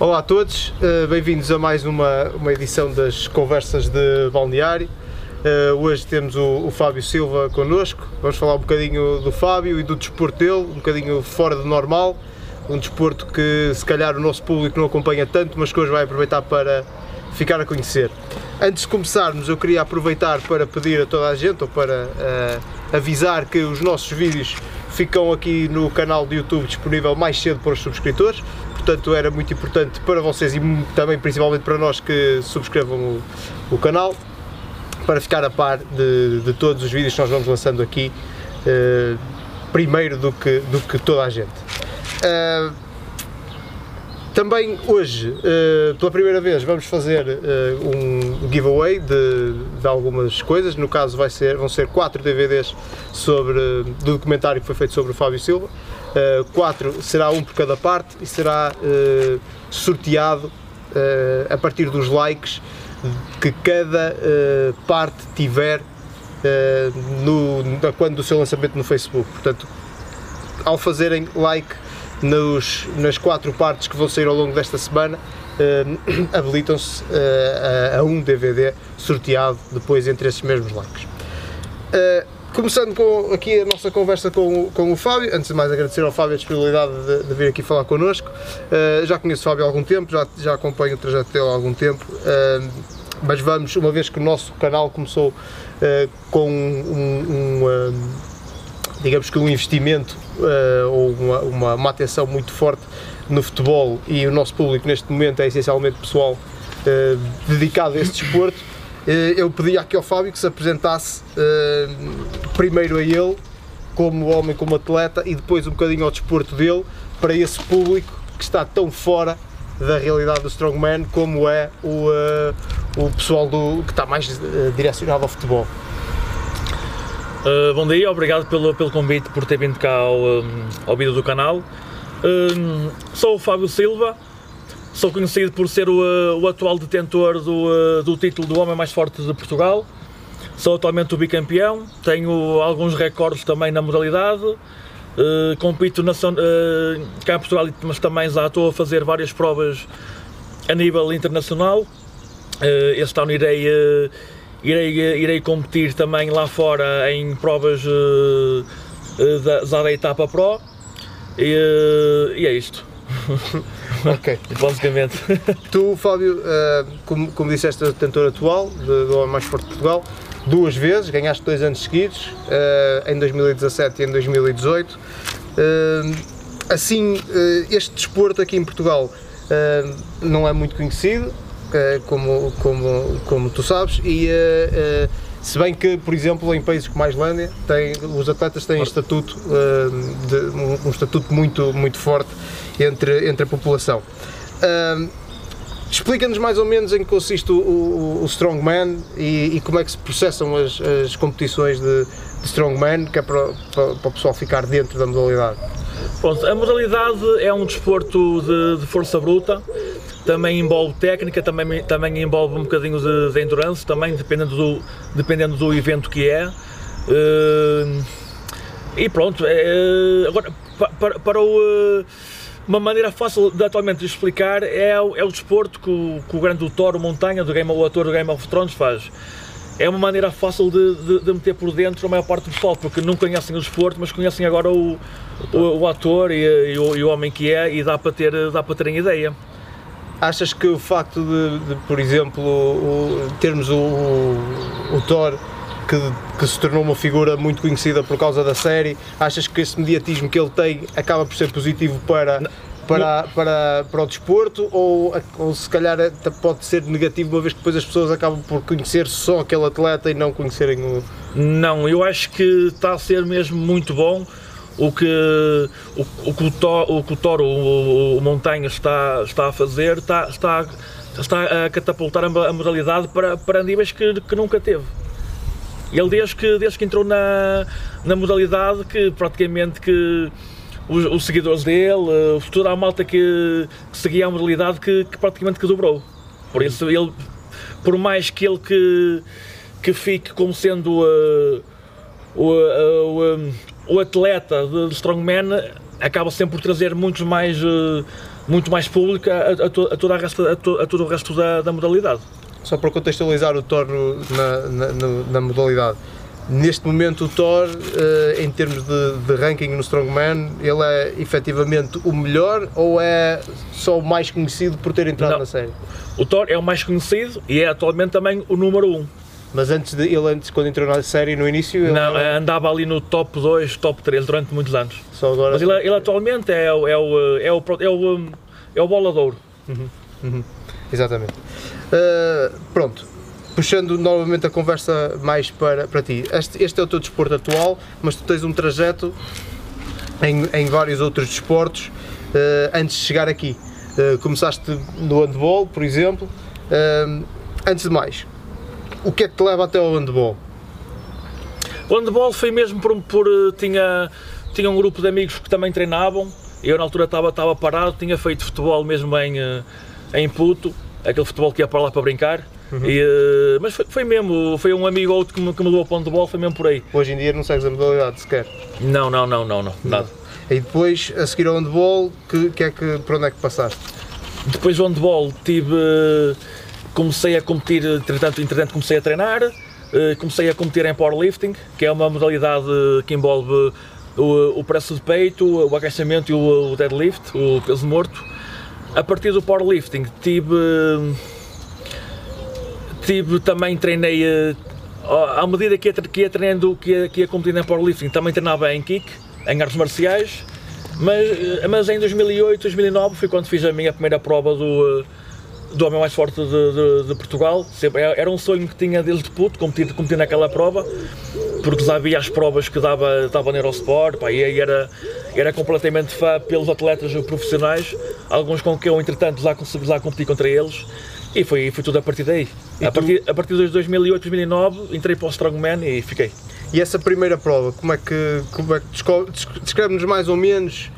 Olá a todos, uh, bem-vindos a mais uma, uma edição das Conversas de Balneário. Uh, hoje temos o, o, Fábio Silva connosco, vamos falar um bocadinho do Fábio e do desporto dele, um bocadinho fora do normal, um desporto que se calhar o nosso público não acompanha tanto, mas que hoje vai aproveitar para ficar a conhecer. Antes de começarmos, eu queria aproveitar para pedir a toda a gente, ou para uh, avisar que os nossos vídeos ficam aqui no canal do YouTube disponível mais cedo para os subscritores portanto era muito importante para vocês e também principalmente para nós que subscrevam o, o canal para ficar a par de, de, todos os vídeos que nós vamos lançando aqui uh, primeiro do que, do que toda a gente. Uh, também hoje, uh, pela primeira vez, vamos fazer um giveaway de, de, algumas coisas. No caso, vai ser, vão ser quatro DVDs sobre, do documentário que foi feito sobre o Fábio Silva. Uh, quatro será um por cada parte e será uh, sorteado uh, a partir dos likes que cada parte tiver no, quando do seu lançamento no Facebook. Portanto, ao fazerem like nos, nas quatro partes que vão sair ao longo desta semana, habilitam-se a, a, um DVD sorteado depois entre esses mesmos likes. Começando com aqui a nossa conversa com, com o Fábio, antes de mais agradecer ao Fábio a disponibilidade de, de vir aqui falar connosco. Uh, já conheço o Fábio há algum tempo, já, já acompanho o trajeto dele há algum tempo, uh, mas vamos, uma vez que o nosso canal começou uh, com um, um digamos que um investimento ou uma, uma, uma, atenção muito forte no futebol e o nosso público neste momento é essencialmente pessoal dedicado a esse desporto, eu pedi aqui ao Fábio que se apresentasse primeiro a ele, como homem, como atleta, e depois um bocadinho ao desporto dele, para esse público que está tão fora da realidade do strongman como é o, uh, o pessoal do, que está mais uh, direcionado ao futebol. Uh, bom dia, obrigado pelo, pelo convite por ter vindo cá ao, um, ao vídeo do canal. Sou o Fábio Silva, sou conhecido por ser o, o atual detentor do, do título do Homem Mais Forte de Portugal. Sou atualmente o bicampeão, tenho alguns recordes também na modalidade, uh, compito na, uh, cá em Portugal, mas também já estou a fazer várias provas a nível internacional. Uh, este ano irei, uh, irei, irei competir também lá fora em provas da, da etapa Pro e, e é isto. ok. Basicamente. Tu, Fábio, como, como disseste, és detentor atual do, Homem Mais Forte de Portugal duas vezes, ganhaste dois anos seguidos, uh, em 2017 e em 2018. Uh, eh, assim, este desporto aqui em Portugal não é muito conhecido, como, como, como tu sabes, e se bem que, por exemplo, em países como a Islândia, tem, os atletas têm estatuto, de, um, um, estatuto muito, muito forte entre, entre a população. Explica-nos mais ou menos em que consiste o, o, o Strongman e, e, como é que se processam as, as competições de, de Strongman, que é para, para, para, o pessoal ficar dentro da modalidade. Pronto, a modalidade é um desporto de, de força bruta, também envolve técnica, também, também envolve um bocadinho de, de endurance, também dependendo do, dependendo do evento que é. Uh, e pronto, é, agora para, para o. Uh, uma maneira fácil de atualmente explicar é, o, é o desporto que o, que o grande autor, o Montanha, do Game, o ator do Game of Thrones faz. É uma maneira fácil de, de, de, meter por dentro a maior parte do pessoal, porque não conhecem o desporto, mas conhecem agora o, o, o ator e, e, o, e, o, homem que é e dá para, ter, dá para terem ideia. Achas que o facto de, de por exemplo, termos o, Thor que, que, se tornou uma figura muito conhecida por causa da série. Achas que esse mediatismo que ele tem acaba por ser positivo para, para, para, para o desporto ou, ou se calhar pode ser negativo uma vez que depois as pessoas acabam por conhecer só aquele atleta e não conhecerem o. Não, eu acho que está a ser mesmo muito bom o que o, o, que o, o, o, Toro, o, o Montanha está, está a fazer está, está, está a catapultar a modalidade para, para níveis que, que nunca teve. Ele desde que, desde que entrou na, na modalidade que praticamente que os, os seguidores dele, uh, toda a malta que, que, seguia a modalidade que, que, praticamente que dobrou. Por isso ele, por mais que ele que, que fique como sendo uh, o, uh, o, atleta de, Strongman, acaba sempre por trazer muitos mais uh, muito mais público a, a, a toda a resto, a, to- a todo o resto da, da modalidade. Só para contextualizar o Thor na, na- na modalidade. Neste momento o Thor, eh, em termos de, de ranking no Strongman, ele é efetivamente o melhor ou é só o mais conhecido por ter entrado Não. na série? O Thor é o mais conhecido e é atualmente também o número 1. Um. Mas antes de, ele antes, quando entrou na série no início, ele Não, era andava ali no top 2, top 3 durante muitos anos. só agora. Mas ele, ele atualmente é, o- é, o, é, o, é, o, um, é o bolador. Exatamente. Uh, pronto, puxando novamente a conversa mais para, para ti. Este, este é o teu desporto atual, mas tu tens um trajeto em, em vários outros desportos uh, antes de chegar aqui. Uh, começaste no handball, por exemplo. Antes de mais, o que é que te leva até ao handball? O handball foi mesmo por, por eh, tinha, tinha um grupo de amigos que também treinavam. Eu na altura estava, estava parado, tinha feito futebol mesmo em, eh, em Puto, aquele futebol que ia para lá para brincar. E, eh, mas foi, foi mesmo, foi um amigo ou outro que me, que me levou para o handball, foi mesmo por aí. Hoje em dia não segues a modalidade sequer. Não, não, não, não, não, nada. E depois, a seguir ao handball, que, que é que, por onde é que passaste? Depois do handball tive. Comecei a competir, entretanto, entretanto comecei a treinar, eh, comecei a competir em powerlifting, que é uma modalidade que envolve o, o preço de peito, o agachamento e o, o deadlift, o peso morto. A partir do powerlifting tive. Tive também treinei. eh, À medida que ia, que ia treinando, que ia, que ia competindo em powerlifting, também treinava em kick, em artes marciais. Mas, eh, mas em 2008, 2009 foi quando fiz a minha primeira prova do, do homem mais forte de, de- de Portugal. Sempre, era era um sonho que tinha desde puto, competir, competir naquela prova, porque já havia as provas que dava, dava no Eurosport, pá, e aí era, era completamente fã pelos atletas profissionais, alguns com que eu entretanto já consegui já competir contra eles, e foi, foi tudo a partir daí. E A tu- partir, a partir de 2008, 2009, entrei para o Strongman e fiquei. E essa primeira prova, como é que, como é que descreve-nos mais ou menos?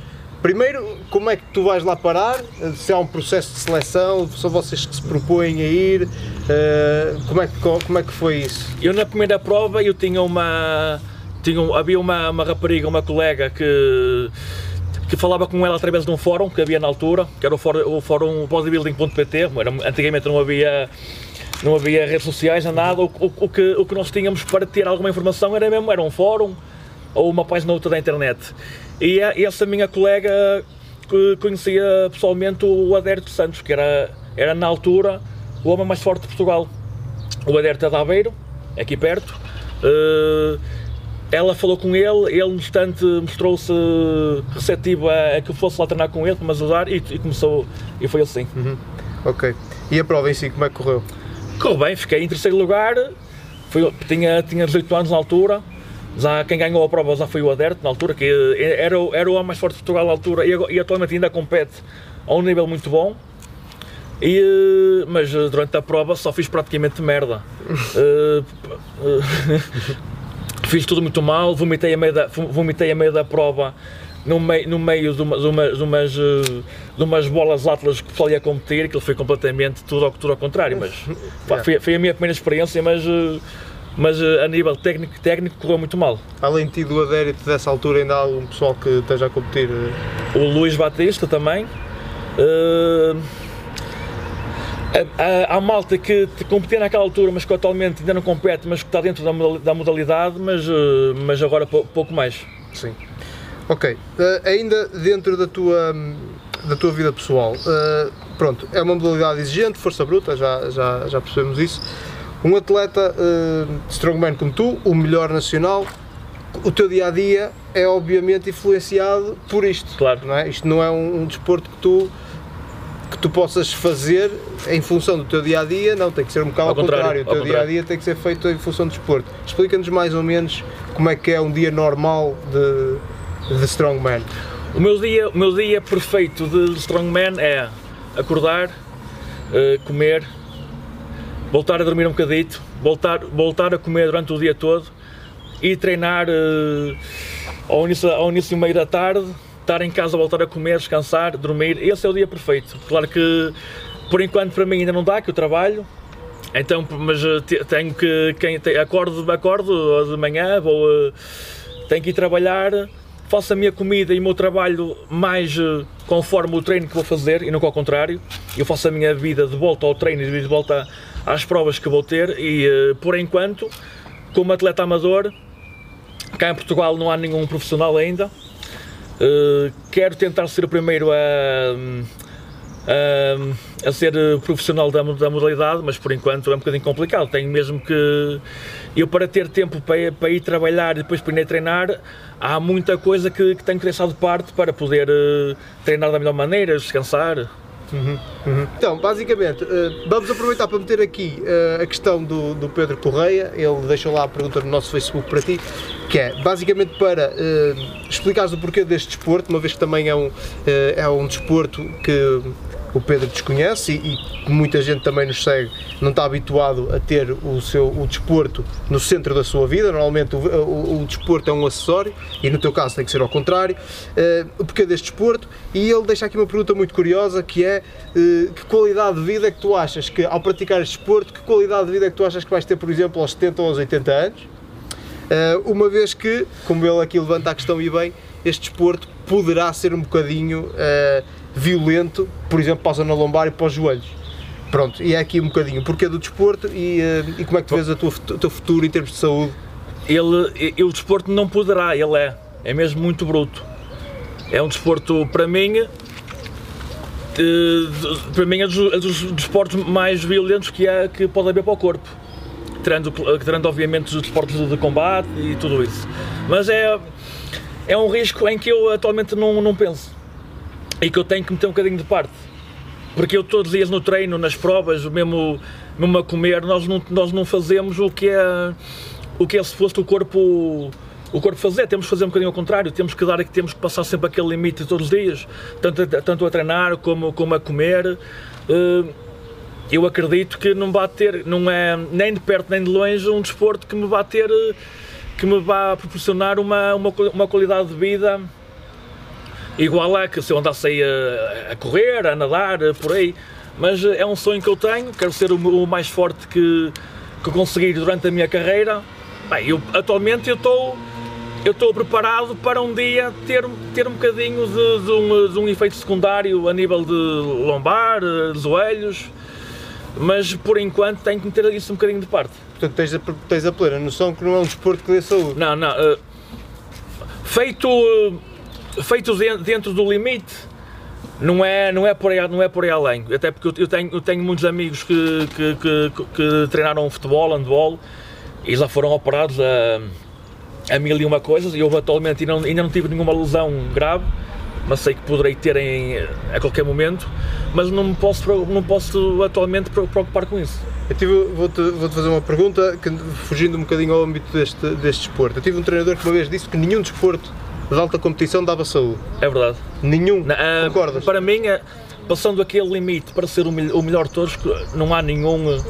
Primeiro, como é que tu vais lá parar? Se há um processo de seleção, são vocês que se propõem a ir? eh, como, é que, como é que foi isso? Eu na primeira prova eu tinha uma. Tinha, havia uma, uma rapariga, uma colega que, que falava com ela através de um fórum que havia na altura, que era o fórum, o fórum bodybuilding.pt, antigamente não havia, não havia redes sociais, nada, o, o- o que, o que nós tínhamos para ter alguma informação era mesmo, era um fórum ou uma página outra da internet. E a- essa minha colega que conhecia pessoalmente o Adérito Santos, que era, era na altura o homem mais forte de Portugal o Adérito é de Aveiro, aqui perto. Eh, ela falou com ele, ele no instante mostrou-se receptivo a, que eu fosse lá treinar com ele para me ajudar e, e começou, e foi assim. Ok. E a prova em si, como é que correu? Correu bem, fiquei em terceiro lugar, Foi- tinha, tinha 18 anos na altura, já, quem ganhou a prova já foi o Adérito na altura, que era, o- era o homem mais forte de Portugal na altura e, e atualmente ainda compete a um nível muito bom. E, eh, mas eh, durante a prova só fiz praticamente merda. Eh, eh, fiz tudo muito mal, vomitei a meio da, vomitei a meio da prova no meio, no meio de, uma- de umas, de, umas, eh, de umas bolas atlas que pessoal ia competir, que ele foi completamente tudo ao, tudo ao contrário, mas pá, foi, foi a minha primeira experiência, mas, eh, mas eh, a nível técnico, técnico correu muito mal. Além de ti do adérito dessa altura, ainda há algum pessoal que esteja a competir? eh, o Luís Batista também. Uh, há, há malta que te competia naquela altura, mas que atualmente ainda não compete, mas que está dentro da modali- da modalidade, mas, uh, mas agora pou- pouco mais. Sim. Ok. Eh, ainda dentro da tua, da tua vida pessoal, pronto, é uma modalidade exigente, força bruta, já, já, já percebemos isso. Um atleta eh, strongman como tu, o melhor nacional, o teu dia a dia é obviamente influenciado por isto. Claro. Não é? Isto não é um, um desporto que tu que tu possas fazer em função do teu dia a dia, não, tem que ser um bocado ao, Ao contrário, contrário. O teu dia a contrário. dia tem que ser feito em função do desporto. Explica-nos mais ou menos como é que é um dia normal de, de strongman. O meu dia, o meu dia perfeito de strongman é acordar, uh, comer, voltar a dormir um bocadito, voltar, voltar a comer durante o dia todo e treinar uh, ao, início, ao início e meio da tarde, estar em casa, voltar a comer, descansar, dormir. Esse é o dia perfeito. Claro que por enquanto para mim ainda não dá, que eu trabalho. Então, mas te- tenho que, quem, acordo, acordo de manhã, vou, uh, tenho que ir trabalhar, faço a minha comida e o meu trabalho mais conforme o treino que vou fazer e não ao contrário. Eu faço a minha vida de volta ao treino e de volta às provas que vou ter e, uh, por enquanto, como atleta amador, cá em Portugal não há nenhum profissional ainda. Uh, quero tentar ser o primeiro a, a, a ser profissional da, da, modalidade, mas por enquanto é um bocadinho complicado. Tenho mesmo que. Eu, para ter tempo para, para ir trabalhar e depois para ir treinar, há muita coisa que, que tenho que deixar de parte para poder uh, treinar da melhor maneira, descansar. Uhum, uhum. Então, basicamente, uh, vamos aproveitar para meter aqui uh, a questão do, do, Pedro Correia. Ele deixou lá a pergunta no nosso Facebook para ti, que é basicamente para uh, explicares o porquê deste desporto, uma vez que também é um, é um desporto que o Pedro desconhece e, e muita gente também nos segue não está habituado a ter o seu o desporto no centro da sua vida. Normalmente o, o, o desporto é um acessório e no teu caso tem que ser ao contrário. Uh, o porquê deste desporto? E ele deixa aqui uma pergunta muito curiosa que é uh, que qualidade de vida é que tu achas que ao praticar este desporto, que qualidade de vida é que tu achas que vais ter, por exemplo, aos 70 ou aos 80 anos? Uh, uma vez que, como ele aqui levanta a questão e bem, este desporto poderá ser um bocadinho uh, violento, por exemplo, para a zona lombar e para os joelhos. Pronto, e é aqui um bocadinho porquê do desporto e, uh, e como é que tu vês o teu futuro em termos de saúde? Ele, ele, o desporto não poderá, ele é, é mesmo muito bruto. É um desporto, para mim, uh, para mim é dos, é dos desportos mais violentos que, há, que pode haver para o corpo. Tirando, tirando obviamente os desportos de combate e tudo isso. Mas é, é um risco em que eu atualmente não, não penso e que eu tenho que meter um bocadinho de parte. Porque eu todos os dias no treino, nas provas, mesmo, mesmo a comer, nós não, nós não fazemos o que é o que é suposto o corpo o corpo fazer, temos que fazer um bocadinho ao contrário, temos que dar temos que passar sempre aquele limite todos os dias, tanto, tanto a treinar como, como a comer. Eh, eu acredito que não vai ter, não é nem de perto nem de longe um desporto que me vai ter que me vá proporcionar uma, uma, uma qualidade de vida igual a que se eu andasse aí a, a, correr, a nadar, por aí. Mas é um sonho que eu tenho, quero ser o, o mais forte que, que conseguir durante a minha carreira. Bem, eu, atualmente eu estou eu estou preparado para um dia ter, ter um bocadinho de, de, um, de um efeito secundário a nível de lombar, de joelhos, mas por enquanto tenho que meter isso um bocadinho de parte. Portanto, tens a, tens a plena noção que não é um desporto que dê saúde. Não, não. Uh, feito, uh, feito dentro do limite, não é, não é, por, aí, não é por aí além. Até porque eu tenho, eu tenho muitos amigos que, que, que, que treinaram futebol, handball, e já foram operados a, a mil e uma coisas, e eu atualmente ainda não, ainda não tive nenhuma lesão grave mas sei que poderei ter em, a qualquer momento, mas não me posso, não posso atualmente preocupar com isso. Eu tive, vou-te, vou-te fazer uma pergunta, que, fugindo um bocadinho ao âmbito deste, deste desporto. Eu tive um treinador que uma vez disse que nenhum desporto de alta competição dava saúde. É verdade. Nenhum, não, uh, concordas? Para mim, eh, passando aquele limite para ser o, o melhor de todos, não há nenhum,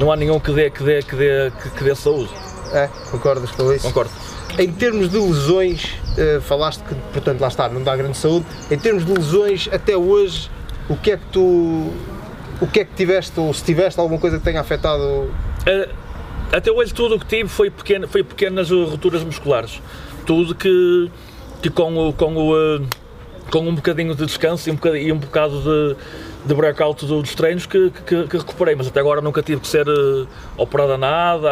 não há nenhum que dê, que dê, que dê, que, que dê saúde. É, concordas com isso? Concordo. Em termos de lesões, uh, falaste que, portanto, lá está, não dá grande saúde. Em termos de lesões, até hoje, o que é que tu. O que é que tiveste, ou se tiveste alguma coisa que tenha afetado? Uh, até hoje, tudo o que tive foi, pequeno, foi pequenas rupturas musculares. Tudo que, que com, o, com, o, uh, com um bocadinho de descanso e um bocado, e um bocado de de breakout dos treinos que, que, que, recuperei, mas até agora nunca tive que ser uh, operado a nada,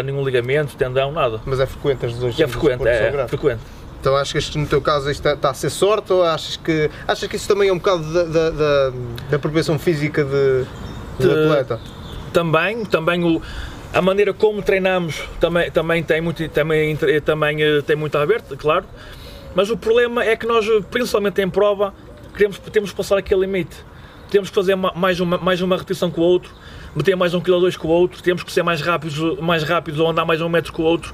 a nenhum ligamento, tendão, nada. Mas é frequente as lesões? É frequente, é, frequente. Então achas que no teu caso isto está, a ser sorte ou achas que, achas que isso também é um bocado da, da, da, da física de, de, de atleta? Também, também o, a maneira como treinamos também, também, tem, muito, também, também eh, tem muito a ver, claro, mas o problema é que nós, principalmente em prova, queremos, temos que passar aquele limite temos que fazer mais uma, mais uma repetição com o outro, meter mais um quilo dois com o outro, temos que ser mais rápidos, mais rápidos ou andar mais um metro com o outro.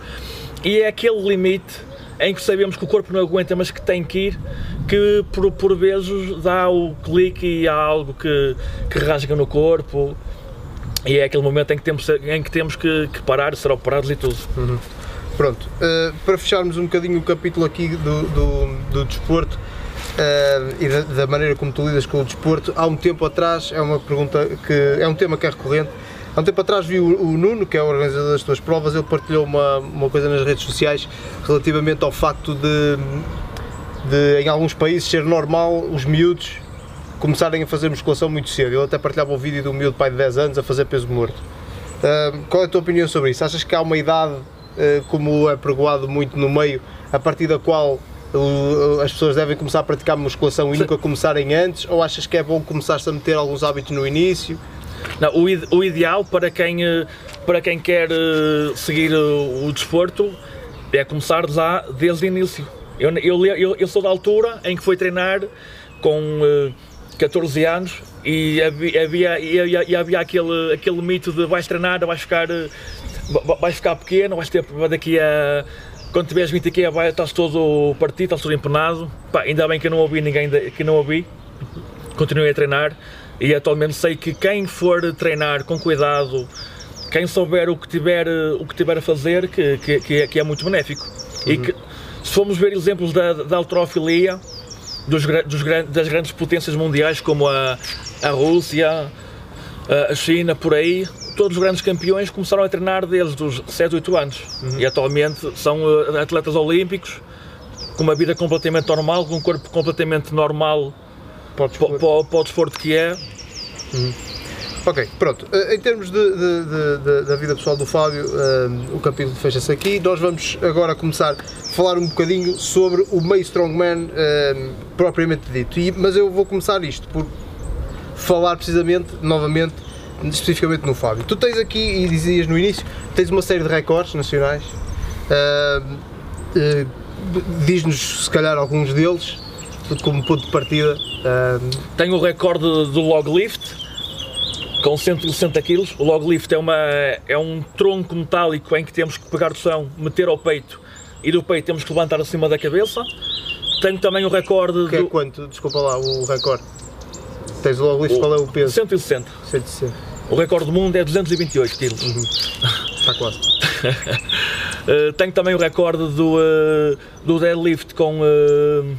E é aquele limite em que sabemos que o corpo não aguenta, mas que tem que ir, que por, por vezes dá o clique e há algo que, que rasga no corpo. E é aquele momento em que temos, em que, temos que, que parar, ser operados e tudo. Uhum. Pronto, uh, para fecharmos um bocadinho o capítulo aqui do, do, do desporto, uh, e da, da, maneira como tu lidas com o desporto. Há um tempo atrás, é uma pergunta que é um tema que é recorrente. Há um tempo atrás vi o, o Nuno, que é o organizador das tuas provas, ele partilhou uma, uma coisa nas redes sociais relativamente ao facto de de em alguns países ser normal os miúdos começarem a fazer musculação muito cedo. Ele até partilhava o vídeo de um miúdo pai de 10 anos a fazer peso morto. Uh, qual é a tua opinião sobre isso? Achas que há uma idade, uh, como é pregoado muito no meio, a partir da qual uh, as pessoas devem começar a praticar musculação e Sim. nunca começarem antes? Ou achas que é bom começar-se a meter alguns hábitos no início? Não, o, o, ideal para quem, eh, para quem quer eh, seguir o, desporto é começar já desde o início. Eu, eu, eu, eu sou da altura em que fui treinar com 14 anos e havia, havia, e havia aquele, aquele mito de vais treinar, vais ficar, vais ficar pequeno, vais ter daqui a. Quando tiveres 20 aqui, vai, estás todo partido, estás todo empenado. Pá, ainda bem que eu não ouvi ninguém que não ouvi. Continuei a treinar e atualmente sei que quem for treinar com cuidado, quem souber o que tiver, o que tiver a fazer, que, que, que, é, que é muito benéfico. Uhum. E que, se formos ver exemplos da, da alterofilia, dos, dos, das grandes potências mundiais como a, a Rússia, a China, por aí, todos os grandes campeões começaram a treinar desde os 7, 8 anos uhum. e atualmente são eh, atletas olímpicos com uma vida completamente normal, com um corpo completamente normal para o desporto, para, para o desporto que é. Uhum. Ok, pronto. Uh, em termos de, de, de, da vida pessoal do Fábio, uh, o capítulo fecha-se aqui. Nós vamos agora começar a falar um bocadinho sobre o meio strongman uh, propriamente dito. E, mas eu vou começar isto por falar precisamente, novamente, especificamente no Fábio. Tu tens aqui, e dizias no início, tens uma série de recordes nacionais. Diz-nos, se calhar, alguns deles como ponto de partida. Tenho o recorde do log lift com 160 kg. O log lift é, uma, é um tronco metálico em que temos que pegar do chão, meter ao peito e do peito temos que levantar acima da cabeça. Tenho também o recorde. Que é do... quanto? Desculpa lá, o recorde. Tens o log lift, o... qual é o peso? 160. 160. O recorde do mundo é 228 kg. Uhum. Está quase. uh, tenho também o recorde do, uh, do deadlift com. Uh,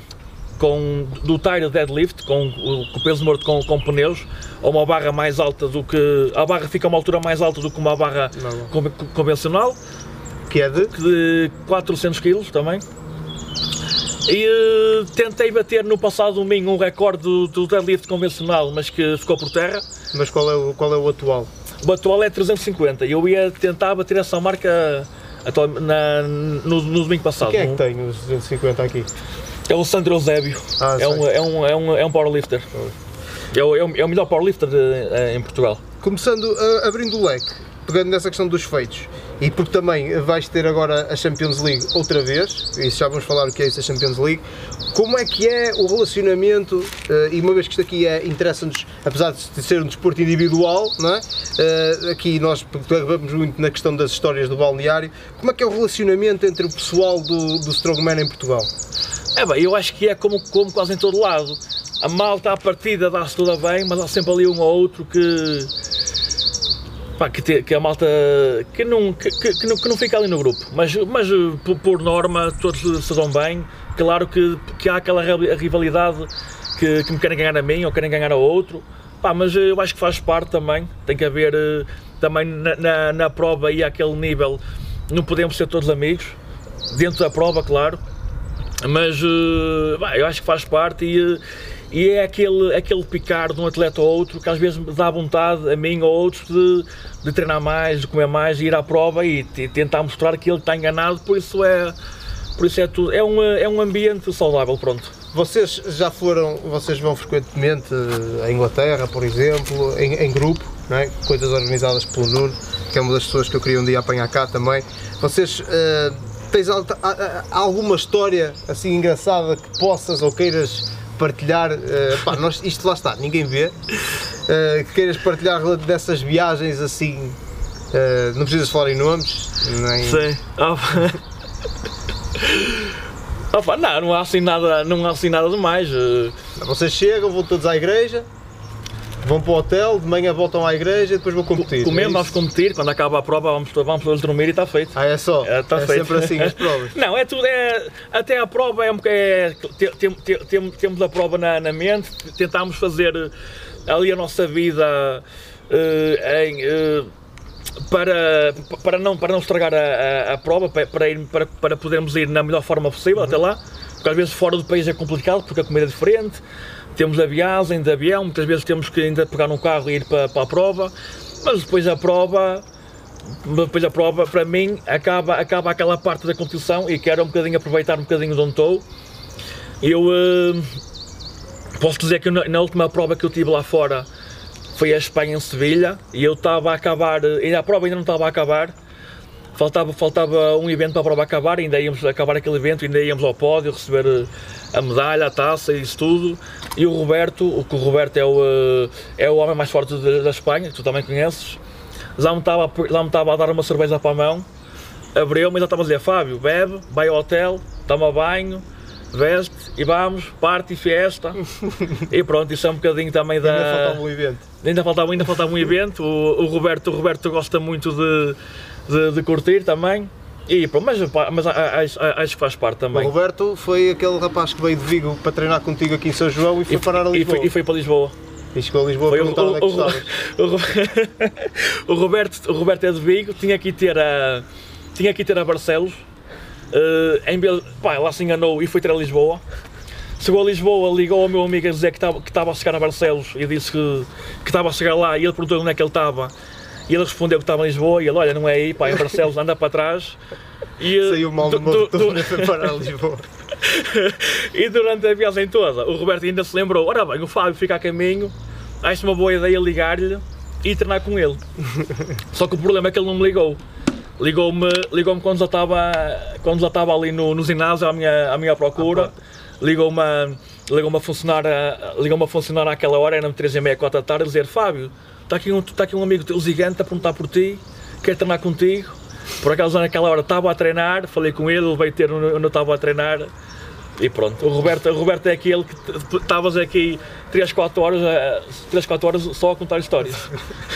com, do tire deadlift, com, com o peso morto com, com pneus, a uma barra mais alta do que. A barra fica a uma altura mais alta do que uma barra convencional. Que é de? De 400 kg também. E uh, tentei bater no passado domingo um recorde do, do deadlift convencional, mas que ficou por terra. Mas qual é o, qual é o atual? O atual é 350 e eu ia tentar bater essa marca na, no, no domingo passado. quem é que tem os 250 aqui? É o Sandro Eusébio. Ah, é, um, é, um, é, um, é um powerlifter. É o, é, o, é o melhor powerlifter de, eh, em Portugal. Começando, uh, abrindo o leque, pegando nessa questão dos feitos, e porque também vais ter agora a Champions League outra vez, e já vamos falar o que é isso a Champions League, como é que é o relacionamento, uh, e uma vez que isto aqui é, interessa-nos, apesar de ser um desporto individual, não é? Uh, aqui nós vamos muito na questão das histórias do balneário, como é que é o relacionamento entre o pessoal do, do Strongman em Portugal? É bem, eu acho que é como, como quase em todo lado. A malta à partida dá-se toda bem, mas há sempre ali um ou outro que. Pá, que, te, que a malta que não, que, que, não, que não fica ali no grupo. Mas, mas por, por norma todos se dão bem. Claro que, que há aquela rivalidade que, que me querem ganhar a mim ou querem ganhar a outro. Pá, mas eu acho que faz parte também. Tem que haver eh, também na, na, na prova e àquele nível. Não podemos ser todos amigos. Dentro da prova, claro mas eu acho que faz parte e, e é aquele, aquele picar de um atleta ou outro que às vezes dá vontade, a mim ou a outros, de, de treinar mais, de comer mais, de ir à prova e, tentar mostrar que ele está enganado, por isso é, por isso é tudo. É um, é um ambiente saudável, pronto. Vocês já foram, vocês vão frequentemente à Inglaterra, por exemplo, em, em grupo, é? coisas organizadas pelo Nuno, que é uma das pessoas que eu queria um dia apanhar cá também. Vocês uh, Tens alguma história assim engraçada que possas ou queiras partilhar? Uh, pá, nós, isto lá está, ninguém vê. Uh, que queiras partilhar dessas viagens assim. Uh, não precisas falar em nomes. Nem... Sim. Oh. Opa, não, não há assim nada, não há assim nada demais. Vocês chegam, vão todos à igreja, Vão para o hotel, de manhã voltam à igreja e depois vão competir. Comemos, é vamos competir, quando acaba a prova vamos, vamos todos dormir e está feito. Ah, é só? É, está é feito. sempre assim as provas? Não, é tudo, é, até a prova é um é, tem, tem, tem, temos a prova na, na mente, tentámos fazer eh, ali a nossa vida uh, em... Uh, para, para, não, para não estragar a, a, a prova, para, ir, para, para podermos ir na melhor forma possível uhum. até lá, porque às vezes fora do país é complicado, porque a comida é diferente, temos a viagem de avião, muitas vezes temos que ainda pegar um carro e ir para, para a prova, mas depois a prova depois a prova, para mim, acaba, acaba aquela parte da competição e quero um bocadinho aproveitar um bocadinho de onde estou. Eu uh, posso dizer que na, na, última prova que eu tive lá fora foi a Espanha em Sevilha e eu estava a acabar, ainda a prova ainda não estava a acabar, faltava, faltava um evento para a prova acabar, ainda íamos acabar aquele evento, ainda íamos ao pódio receber eh, a medalha, a taça e isso tudo. E o Roberto, o que o Roberto é o, eh, é o homem mais forte da Espanha, que tu também conheces, já me estava, já me estava a dar uma cerveja para a mão, abriu, mas já estava a dizer, Fábio, bebe, vai ao hotel, toma banho, veste e vamos, parte e festa. e pronto, isso é um bocadinho também da. Ainda faltava um evento. Ainda faltava, ainda faltava um evento. O, o, Roberto, o Roberto gosta muito de, de, de curtir também. E pronto, mas, mas acho, acho que faz parte também. O Roberto foi aquele rapaz que veio de Vigo para treinar contigo aqui em São João e foi e, parar a Lisboa. E foi, e foi para Lisboa. E chegou a Lisboa foi o, onde é o, o, o, Roberto, o Roberto é de Vigo, tinha que ir ter a, tinha que ir ter a Barcelos. Uh, em, pá, lá se enganou e foi ter a Lisboa. Chegou a Lisboa, ligou ao meu amigo a dizer que estava, que a chegar a Barcelos e disse que, que estava a chegar lá e ele perguntou onde é que ele estava. E ele respondeu que estava em Lisboa e ele, olha, não é aí, pá, em Barcelos, anda para trás. E, eh, Saiu mal do, do, do, foi para Lisboa. e durante a viagem toda, o Roberto ainda se lembrou: ora bem, o Fábio fica a caminho, acho uma boa ideia ligar-lhe e treinar com ele. Só que o problema é que ele não me ligou. Ligou-me ligou quando já estava quando já estava ali no, no ginásio à minha, à minha procura. Ligou-me ligou a funcionar ligou a funcionar àquela hora, eram 3 e meia, 4 da tarde, a dizer Fábio, está aqui um, está aqui um amigo teu gigante a perguntar por ti, quer treinar contigo. Por acaso naquela hora estava a treinar, falei com ele, ele veio ter onde eu estava a treinar e pronto, o Roberto, o Roberto é aquele que estavas aqui 3, 4 horas, 3, 4 horas só a contar histórias.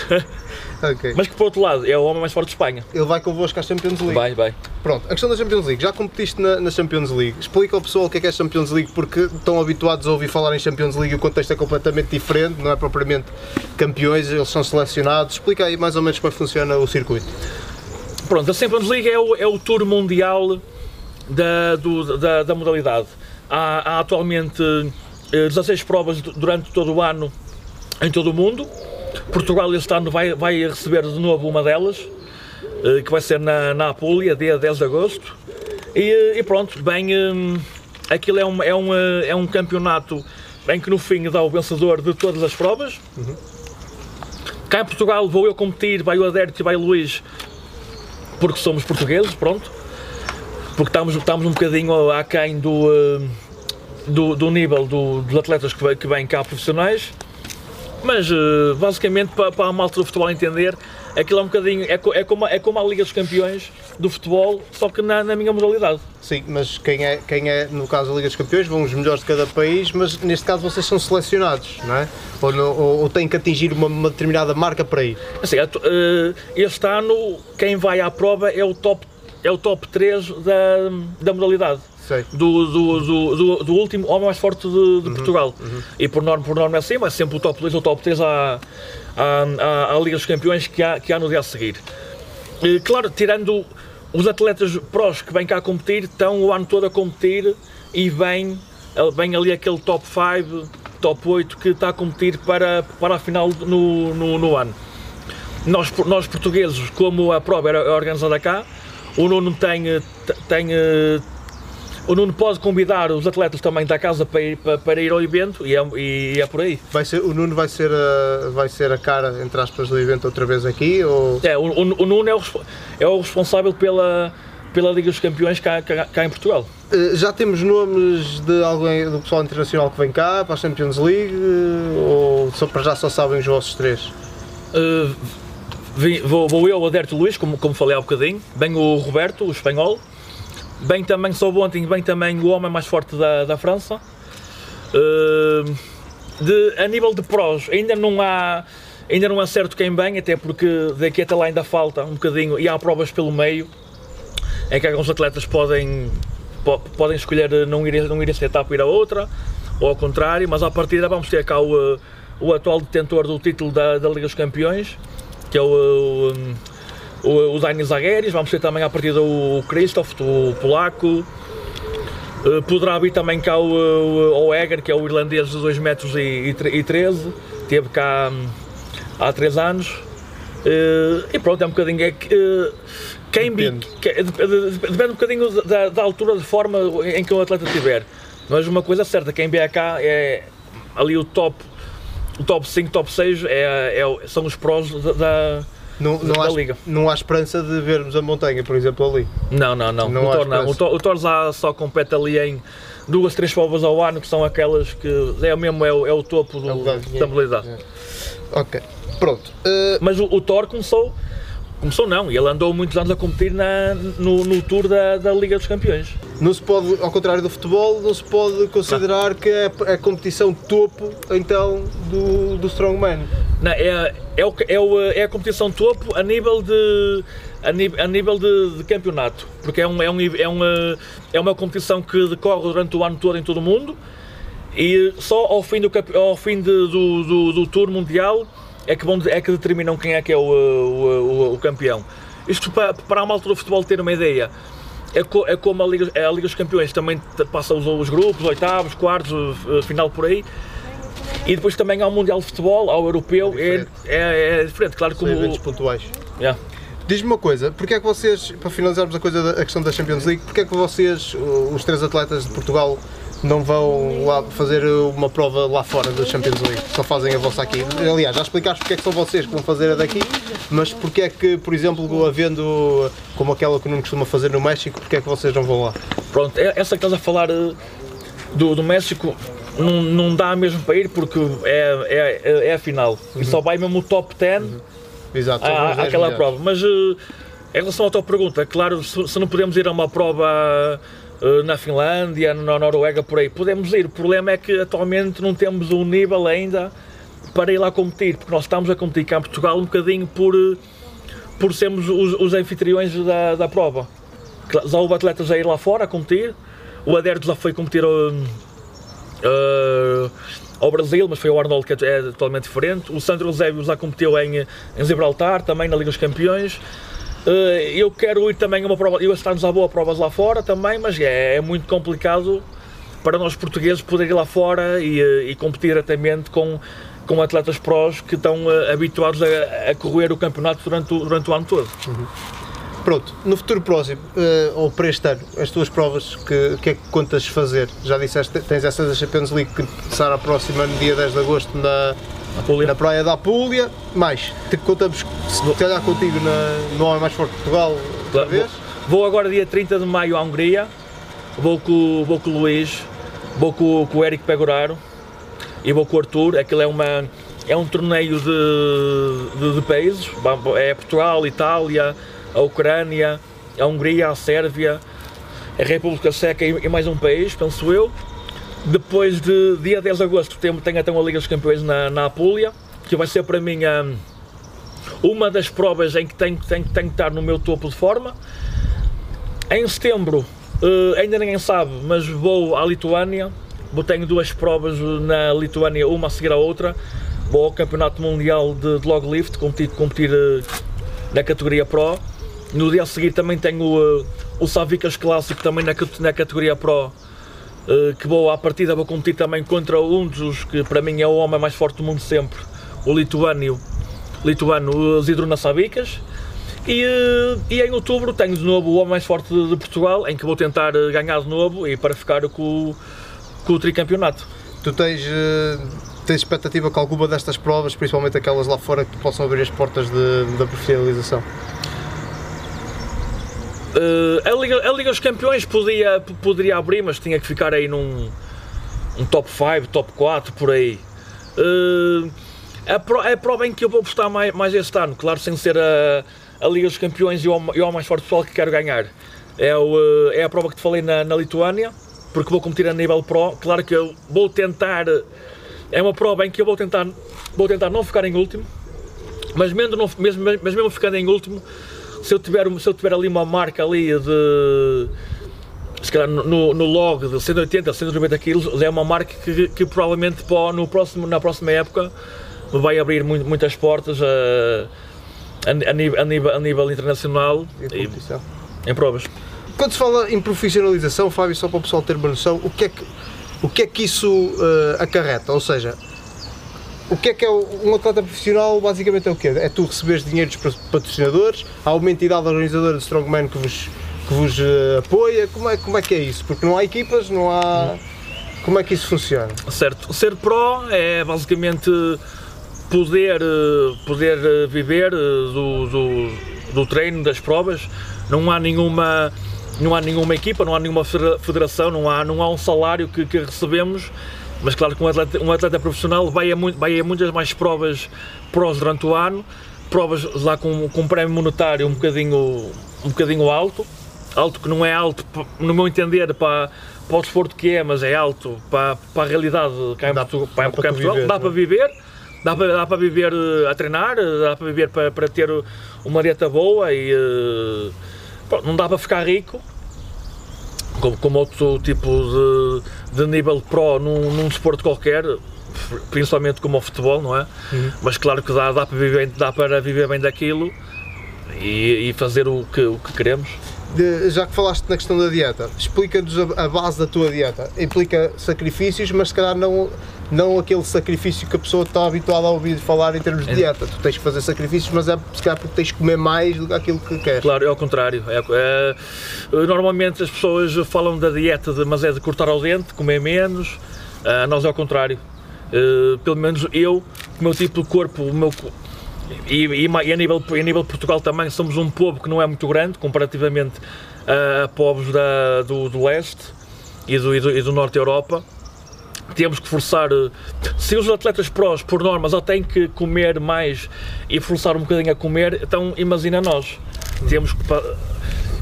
okay. Mas que por outro lado é o homem mais forte de Espanha. Ele vai convosco à Champions League. Vai, vai. Pronto, a questão da Champions League, já competiste na, na, Champions League. Explica ao pessoal o que é, que é a Champions League, porque estão habituados a ouvir falar em Champions League e o contexto é completamente diferente, não é propriamente campeões, eles são selecionados. Explica aí mais ou menos como é funciona o circuito. Pronto, a Champions League é o, é o tour mundial da, do, da, da, modalidade. Há, há atualmente 16 eh, provas durante todo o ano em todo o mundo. Portugal este ano vai, vai receber de novo uma delas, eh, que vai ser na, na Apulia, dia 10 de agosto. E, eh, e pronto, bem, aquilo é um, é, um, é um campeonato em que no fim dá o vencedor de todas as provas. Uhum. Cá em Portugal vou eu competir, vai o Adérito e vai o Luís, porque somos portugueses, pronto porque estamos, estamos um bocadinho aquém do, eh, do, do nível do, dos atletas que vêm cá profissionais. Mas eh, basicamente para, para a malta do futebol entender, aquilo é um bocadinho. É, é, como, é como a Liga dos Campeões do futebol, só que na, na, minha modalidade. Sim, mas quem é, quem é, no caso da Liga dos Campeões, vão os melhores de cada país, mas neste caso vocês são selecionados, não é? Ou, ou, ou têm que atingir uma, uma, determinada marca para ir? Assim, eh, este ano, quem vai à prova é o top é o top 3 da, da modalidade. Do, do, do, do, último homem mais forte de, de uhum, Portugal. Uhum. E por norma, por norma é assim, mas sempre o top 2 ou o top 3 à, à, à, Liga dos Campeões que há, que há no dia a seguir. E, claro, tirando os atletas prós que vêm cá competir, estão o ano todo a competir e vem, vem ali aquele top 5, top 8 que está a competir para, para a final no, no, no ano. Nós, nós portugueses, como a prova era organizada cá, o Nuno tem, eh, tem eh, o Nuno pode convidar os atletas também da casa para ir, para, para ir ao evento e é, e é, por aí. Vai ser, o Nuno vai ser, a, vai ser a cara, entre aspas, do evento outra vez aqui? Ou... É, o, o, o Nuno é o, é o responsável pela, pela Liga dos Campeões cá, cá, cá, em Portugal. Eh, já temos nomes de alguém do pessoal internacional que vem cá para a Champions League ou só, para já só sabem os vossos três? Uh, vou, vou, eu, o Aderto Luís, como, como falei há bocadinho, bem o Roberto, o espanhol, bem também, sou ontem, bem também o homem mais forte da, da França. Uh, de, a nível de prós, ainda não há ainda não há certo quem vem, até porque daqui até lá ainda falta um bocadinho e há provas pelo meio em que alguns atletas podem, po, podem escolher não ir, não ir essa etapa ir a outra, ou ao contrário, mas à partida vamos ter cá o, o atual detentor do título da, da Liga dos Campeões, que é o, o, o Dani Zagueris, vamos ter também a partida o Christoph, o polaco, Uh, poderá vir também cá o, o, o Eger, que é o irlandês de 2 metros e, e, e 13, teve cá um, há 3 anos. Uh, e pronto, é um bocadinho. É uh, quem depende. Que, depende um bocadinho da, da, altura de forma em que o atleta estiver. Mas uma coisa certa, quem vier cá é ali o top, o top 5, top 6 é, é são os prós da, não, não, da há, liga. não há esperança de vermos a montanha, por exemplo, ali. Não, não, não. não o, Thor, não. O, Thor, o Thor já só compete ali em duas, três provas ao ano, que são aquelas que é mesmo é o, é o topo do, é da habilidade. É. Ok, pronto. Uh... Mas o, o Thor começou Começou não, ele andou muitos anos a competir na, no, no tour da, da Liga dos Campeões. Não se pode, ao contrário do futebol, não se pode considerar ah. que é a competição topo então do, do Strongman. Não, é, é, o, é, o, é a competição topo a nível de, a, nível, a nível de, de, campeonato, porque é, um, é, um, é, uma, é uma competição que decorre durante o ano todo em todo o mundo e só ao fim do, ao fim de, do, do, do Tour Mundial é que, vão, é que determinam quem é que é o, o, o, o campeão. Isto para, para a malta do futebol ter uma ideia, é, co, é como a Liga, a Liga dos Campeões também passa os, os grupos, oitavos, quartos, final por aí. E depois também há o Mundial de Futebol, ao Europeu, é, é, é diferente, claro como... São eventos pontuais. Yeah. Diz-me uma coisa, porque é que vocês, para finalizarmos a, coisa da, a questão da Champions League, porque é que vocês, os três atletas de Portugal, não vão lá fazer uma prova lá fora da Champions League, só fazem a vossa aqui. Aliás, já explicaste porque é que são vocês que vão fazer a daqui, mas porque é que, por exemplo, havendo como aquela que não costuma fazer no México, porque é que vocês não vão lá? Pronto, é, essa que estás a falar eh, do, do México não, não dá mesmo para ir porque é, é, é a final uhum. e só vai mesmo o top 10 uhum. Exato, à, àquela prova. Mas uh, em relação à tua pergunta, claro, se, se não podemos ir a uma prova eh, na Finlândia, na Noruega, por aí. Podemos ir. O problema é que atualmente não temos um nível ainda para ir lá competir, porque nós estamos a competir cá em Portugal um bocadinho por, eh, por sermos os, os anfitriões da, da prova. Já houve atletas a ir lá fora a competir, o Aderto já foi competir uh, uh, ao Brasil, mas foi o Arnold que é totalmente diferente. O Sandro Eusébio já competiu em, em Gibraltar, também na Liga dos Campeões. Eh, eu quero ir também a uma prova, eu estamos a boa provas lá fora também, mas é, é muito complicado para nós portugueses poder ir lá fora e, eh, e competir diretamente com, com atletas prós que estão uh, habituados a, a, correr o campeonato durante o, durante o ano todo. Uhum. Pronto, no futuro próximo, uh, ou para este ano, as tuas provas, que, que é que contas fazer? Já disseste, tens essa da Champions League que começar a próxima no dia 10 de agosto na, Na praia da Apulia. Mais, te contamos se calhar contigo na, no Homem Mais Forte de Portugal outra vez. Vou, vou, agora dia 30 de maio à Hungria, vou com, vou com o Luís, vou com, com o Eric Pegoraro e vou com o Arthur. Aquilo é, uma, é um torneio de, de, de países, é Portugal, Itália, a Ucrânia, a Hungria, a Sérvia, a República Checa e, e mais um país, penso eu. Depois de dia 10 de agosto tem, tem então a Liga dos Campeões na, na Apulia, que vai ser para mim um, uma das provas em que tenho, tenho, tenho que estar no meu topo de forma. Em setembro, uh, ainda ninguém sabe, mas vou à Lituânia. Tenho duas provas na Lituânia, uma a seguir à outra. Vou ao Campeonato Mundial de, de Log Lift, competir, competir uh, na categoria Pro. No dia a seguir também tenho uh, o Savicas Clássico, também na, na categoria Pro que vou à partida vou competir também contra um dos que para mim é o homem mais forte do mundo sempre, o lituano, lituano Zidruna Sabicas. E, eh, e, em outubro tenho de novo o homem mais forte de, Portugal, em que vou tentar eh, ganhar de novo e para ficar com, com o tricampeonato. Tu tens, tens expectativa com alguma destas provas, principalmente aquelas lá fora, que possam abrir as portas da profissionalização? Uh, a, Liga, a Liga dos Campeões podia, poderia abrir, mas tinha que ficar aí num um top 5, top 4, por aí. Uh, a, pro, a prova em que eu vou apostar mais, mais este ano, claro, sem ser a, a Liga dos Campeões e o, e o mais forte pessoal que quero ganhar, é, o, é a prova que te falei na, na Lituânia, porque vou competir a nível Pro. Claro que eu vou tentar, é uma prova em que eu vou tentar, vou tentar não ficar em último, mas mesmo, não, mesmo, mas mesmo ficando em último, se eu tiver, se eu tiver ali uma marca ali de se calhar no, no log de 180, 190 kg, é uma marca que, que provavelmente no próximo, na próxima época me vai abrir muito, muitas portas a, a, a, nível, a, nível, a nível internacional e, em provas. quando se fala em profissionalização, Fábio, só para o pessoal ter uma noção, o que é que, o que, é que isso uh, acarreta? Ou seja, o que é que é um atleta profissional? Basicamente é o quê? É tu receberes dinheiro dos patrocinadores, há uma entidade organizadora de Strongman que vos, que vos uh, apoia, como é, como é que é isso? Porque não há equipas, não há... Como é que isso funciona? Certo, ser pro é basicamente poder, eh, poder eh, viver do, do, do treino, das provas, não há nenhuma não há nenhuma equipa, não há nenhuma federação, não há, não há um salário que, que recebemos mas claro que um atleta, um atleta profissional vai a, muito, vai a muitas mais provas prós durante o ano, provas lá com, com um prémio monetário um bocadinho, um bocadinho alto, alto que não é alto, no meu entender, para, para o desporto que é, mas é alto para, para a realidade cá em Portugal, para, dá, para Portugal. Viver, dá para viver. Dá para, dá para viver eh, a treinar, dá para viver para, para ter uma dieta boa e uh, não dá para ficar rico, como, como outro tipo de, de nível pro num, num desporto qualquer, principalmente como o futebol, não é? Uhum. Mas claro que dá, dá, para viver, dá para viver bem daquilo e, e fazer o que, o que queremos. De, já que falaste na questão da dieta, explica-nos a, a, base da tua dieta. Implica sacrifícios, mas se calhar não, não aquele sacrifício que a pessoa está habituada a ouvir falar em termos de é. dieta. Tu tens que fazer sacrifícios, mas é se calhar porque tens que comer mais do que aquilo que queres. Claro, é ao contrário. É, é, normalmente as pessoas falam da dieta, de, mas é de cortar ao dente, comer menos. Uh, nós é ao contrário. Uh, pelo menos eu, o meu tipo de corpo, o meu e, e, e, a, nível, a nível de Portugal também somos um povo que não é muito grande comparativamente a povos da, do, do leste e do, e do, e do norte da Europa temos que forçar. Se os atletas prós, por norma, já têm que comer mais e forçar um bocadinho a comer, então imagina nós. Temos que.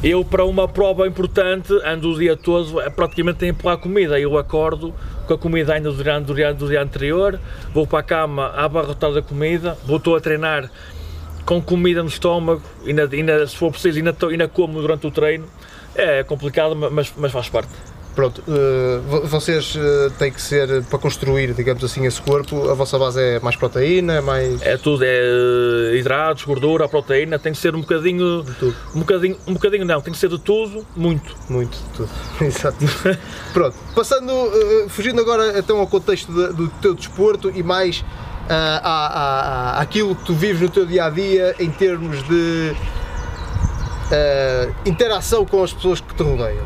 Eu, para uma prova importante, ando o dia todo, é praticamente a empurrar comida. Eu acordo com a comida ainda durante, durante o dia anterior, vou para a cama a abarrotar da comida, vou a treinar com comida no estômago, e se for preciso, ainda, ainda como durante o treino. É complicado, mas, mas faz parte. Pronto, uh, vocês uh, têm que ser, para construir, digamos assim, esse corpo, a vossa base é mais proteína, é mais... É tudo, é uh, hidratos, gordura, proteína, tem que ser um bocadinho... De tudo. Um bocadinho, um bocadinho não, tem que ser de tudo, muito. Muito, de tudo, exato. Pronto, passando, fugindo agora então ao contexto de, do teu desporto e mais à, à, àquilo que tu vives no teu dia-a-dia -dia, em termos de interação com as pessoas que te rodeiam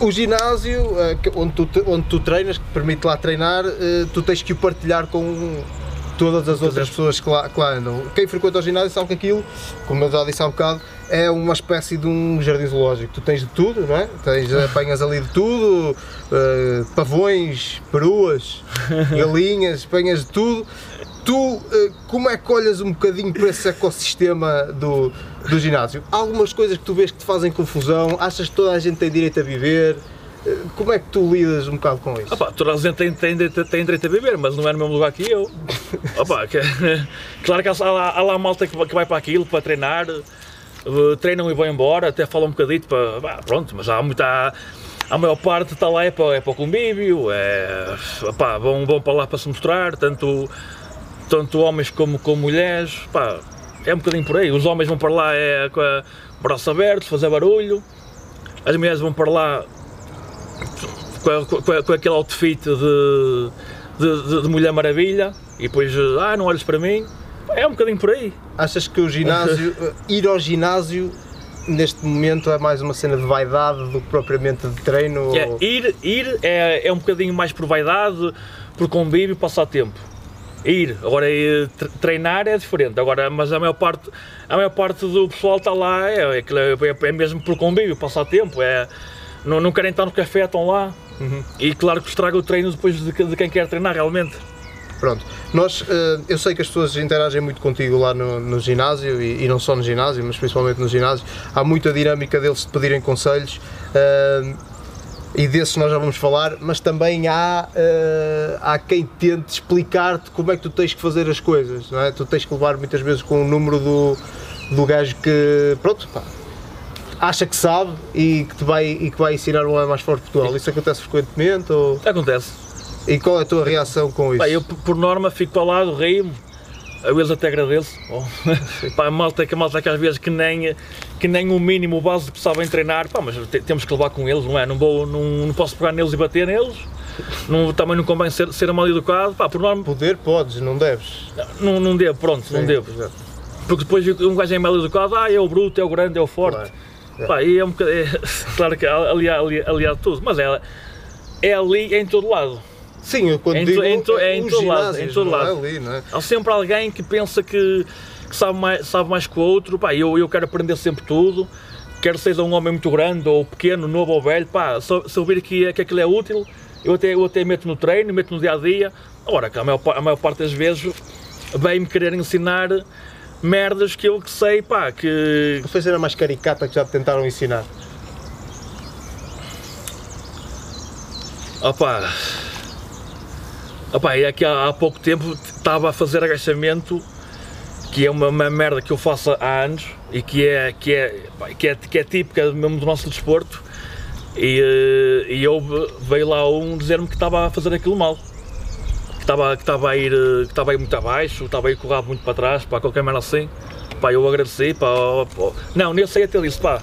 o ginásio eh, onde tu, onde tu treinas, que permite lá treinar, eh, tu tens que o partilhar com todas as outras pessoas que lá, que lá andam. Quem frequenta o ginásio sabe que aquilo, como eu já disse há um bocado, é uma espécie de um jardim zoológico. Tu tens de tudo, não é? Tens, apanhas ali de tudo, uh, pavões, peruas, galinhas, apanhas de tudo tu eh, como é que olhas um bocadinho para esse ecossistema do, do ginásio? Há algumas coisas que tu vês que te fazem confusão? Achas que toda a gente tem direito a viver? Eh, como é que tu lidas um bocado com isso? Opa, toda a gente tem, tem, tem, direito a viver, mas não é no mesmo lugar que eu. Opa, que, claro que há lá, há lá malta que, que vai para aquilo para treinar, uh, treinam e vão embora, até falam um bocadito para. Bah, pronto, mas há muita. A maior parte está lá é para, é para o convívio, é, opá, vão, vão para lá para se mostrar, tanto tanto homens como, como mulheres, pá, é um bocadinho por aí. Os homens vão para lá é, com o braço aberto, fazer barulho, as mulheres vão para lá com, com, com aquele outfit de, de, de, Mulher Maravilha e depois, ah, não olhes para mim. É um bocadinho por aí. Achas que o ginásio, ir ao ginásio neste momento é mais uma cena de vaidade do que propriamente de treino? É, ir ir é, é um bocadinho mais por vaidade, por convívio, passar tempo ir. Agora treinar é diferente. Agora, mas a maior parte, a maior parte do pessoal está lá é, é, é, é mesmo por convívio, passar tempo. É, não, não querem estar no café, estão lá. Uhum. E claro que estraga o treino depois de, de quem quer treinar realmente. Pronto, nós, eh, eu sei que as pessoas interagem muito contigo lá no, no ginásio e, e, não só no ginásio, mas principalmente no ginásio. Há muita dinâmica deles de pedirem conselhos. E desses nós já vamos falar, mas também há, uh, há quem tente explicar-te como é que tu tens que fazer as coisas, não é? Tu tens que levar muitas vezes com o número do, do gajo que, pronto, pá, acha que sabe e que, te vai, e que vai ensinar um mais forte Portugal. Isso acontece frequentemente? Ou... Acontece. E qual é a tua reação com isso? eu, por norma, fico para o lado, rio às vezes até agradeço. Oh, pá, a malta, que a malta que às vezes que nem, que nem o mínimo, o básico sabem treinar, pá, mas te- temos que levar com eles, não é? Não, vou, não, não posso pegar neles e bater neles, não, também não convém ser, ser mal educado, pá, por norma, Poder podes, não deves. não, não devo, pronto, não Sim, devo. exato. Porque depois um gajo é mal educado, ah, é o bruto, é o grande, é o forte. Claro. Pá, e é um bocado, é, claro que ali, há- ali, ali há tudo, mas é, é ali em todo lado. Sim, eu quando Em digo to- em to- é em os todo lado, ginásios, em todo não é lado. ali, é? Há sempre alguém que pensa que, que sabe, mais, sabe mais que o outro. Pá, eu, eu quero aprender sempre tudo. Quer seja um homem muito grande, ou pequeno, novo ou velho. Pá, se, eu vir que, que aquilo é útil, eu até, eu até meto no treino, meto no dia a dia. Agora, que a maior, a maior parte das vezes vem-me querer ensinar merdas que eu que sei, pá, que. Qual foi a mais caricata que já te tentaram ensinar? Opá. Opá, e aqui há, há pouco tempo estava a fazer agachamento, que é uma, uma merda que eu faço há anos e que é, que é, pá, que é, que é típica mesmo do nosso desporto. E, eh, e eu veio lá um dizer-me que estava a fazer aquilo mal. Que estava, que estava, a, ir, eh, que estava a ir muito abaixo, estava a ir com o rabo muito para trás, para qualquer merda assim. Pá, eu agradeci, pá, ó. não, nem sei até disse, pá,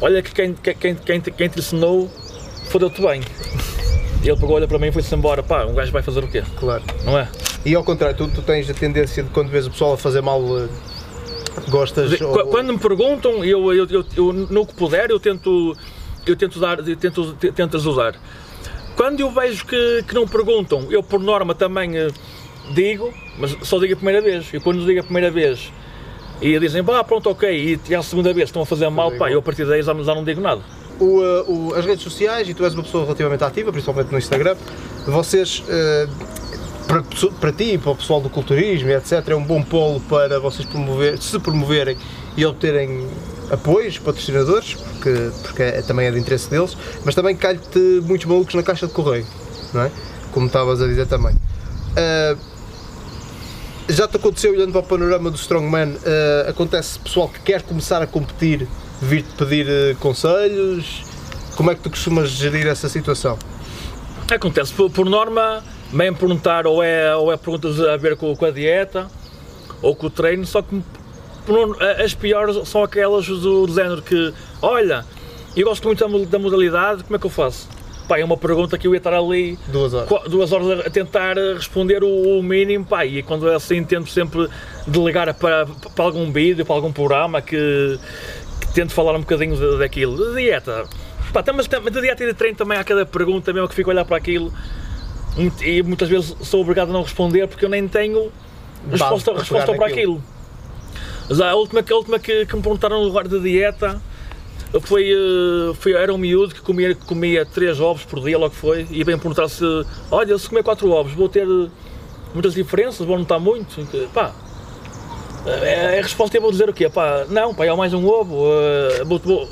olha que quem, quem, quem, quem te ensinou fodeu-te bem. Ele pegou, olha para mim e foi-se embora. Pá, um gajo vai fazer o quê? Claro. Não é? E ao contrário, tu, tu tens a tendência de quando vês o pessoal a fazer mal, eh, gostas. De- ou- qu- Quando me perguntam, eu, eu, eu, eu, no que puder, eu tento, eu tento, dar, eu tento, te- tento as usar. Quando eu vejo que, que não perguntam, eu por norma também eh, digo, mas só digo a primeira vez. E quando digo a primeira vez e dizem, pá, pronto, ok, e a segunda vez estão a fazer mal, pá, eu a partir daí já, já não digo nada. O, eh, o- as redes sociais, e tu és uma pessoa relativamente ativa, principalmente no Instagram, vocês, eh, para, para ti e para o pessoal do culturismo, etc., é um bom polo para vocês promover, se promoverem e obterem apoios, patrocinadores, porque, porque é, também é de interesse deles, mas também calhe-te muitos malucos na caixa de correio, não é? Como estavas a dizer também. Eh, já te aconteceu, olhando para o panorama do Strongman, eh, acontece pessoal que quer começar a competir vir-te pedir eh, conselhos? Como é que tu costumas gerir essa situação? Acontece, por, por norma, vem perguntar ou é, ou é perguntas a ver com, com a dieta ou com o treino, só que por as piores são aquelas do, do género que, olha, eu gosto muito da, da modalidade, como é que eu faço? Pá, é uma pergunta que eu ia estar ali Duas horas. duas horas a tentar responder o, o mínimo, pá, e quando é assim tento sempre delegar para, para algum vídeo, para algum programa que tento falar um bocadinho da- daquilo, de dieta. Pá, tam- mas tam- de dieta e de treino também há cada pergunta mesmo que fico a olhar para aquilo muito- e muitas vezes sou obrigado a não responder porque eu nem tenho resposta, para resposta para aquilo. Mas a última, a última que, que me perguntaram no lugar de dieta foi, eh, foi, era um miúdo que comia, que comia 3 ovos por dia, logo foi, e bem perguntar se, olha, se comer 4 ovos vou ter eh, muitas diferenças, vou notar muito. Pá, a resposta é vou dizer o quê? Pá, não, pá, é mais um ovo. eh, vou, vou,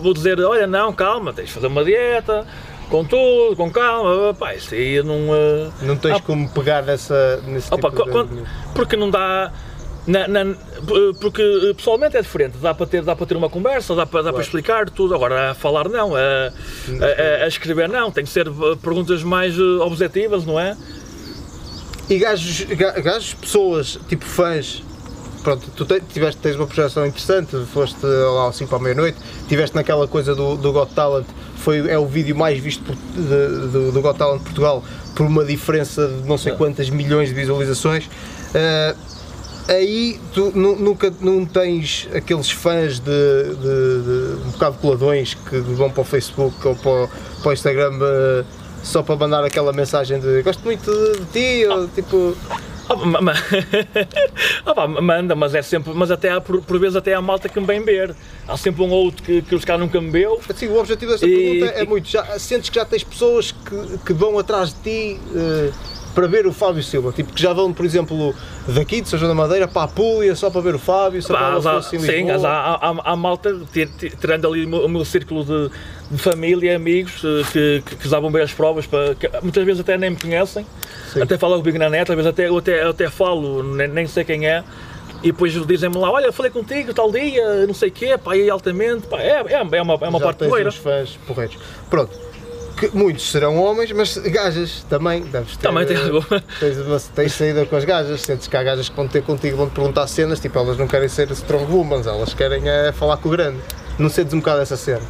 vou- dizer, olha, não, calma, tens de fazer uma dieta, com tudo, com calma. Pá, isso aí não. eh, Não tens Ah, como pegar nessa, nesse Opa, tipo de... porque não dá. na- na- porque eh, pessoalmente é diferente, dá para ter, dá para ter uma conversa, dá para, dá para explicar tudo. Agora, a falar não, a, a- a- escrever não, tem que ser perguntas mais objetivas, não é? E gajos, ga- gajos, pessoas, tipo fãs, pronto, tu te- tiveste, tens uma projeção interessante, foste lá às 5 à meia-noite, tiveste naquela coisa do, do Got Talent, foi, é o vídeo mais visto por- de- do, do Got Talent Portugal, por uma diferença de não sei Ah. quantas milhões de visualizações. Ah, aí tu nu- nunca não tens aqueles fãs de, de- de um bocado coladões que vão para o Facebook ou para, o- para o Instagram ah, só para mandar aquela mensagem de gosto muito de ti, ou tipo. Ma- ma- Ah, pá, manda, mas é sempre, mas até há, por, por vezes até há malta que me vem ver. Há sempre um ou outro que, que os caras nunca me veu. Assim, o objetivo desta E- pergunta é e- muito. Já, sentes que já tens pessoas que, que vão atrás de ti eh, para ver o Fábio Silva? Tipo, que já vão, por exemplo, daqui de São João da Madeira para a Púlia só para ver o Fábio, só para sim, há, há, há malta, tir- tir- tirando ali o meu, o meu círculo de, de família e amigos eh, que, que, que vão ver as provas, para, que muitas vezes até nem me conhecem, Sim. até falam comigo na net, às vezes até, eu, até, eu até falo, nem, nem sei quem é, e depois dizem-me lá, olha, falei contigo tal dia, não sei o quê, pá, aí altamente, pá, é, é, é uma, é uma já parte porreira. fãs porreiros. Pronto. Porque muitos serão homens, mas gajas também, deves ter. Também tem eh, alguma. Tens, uma- tens saída com as gajas, sentes que há gajas que vão ter contigo, vão te perguntar cenas, tipo, elas não querem ser strong women, elas querem é falar com o grande. Não sentes um bocado essa cena.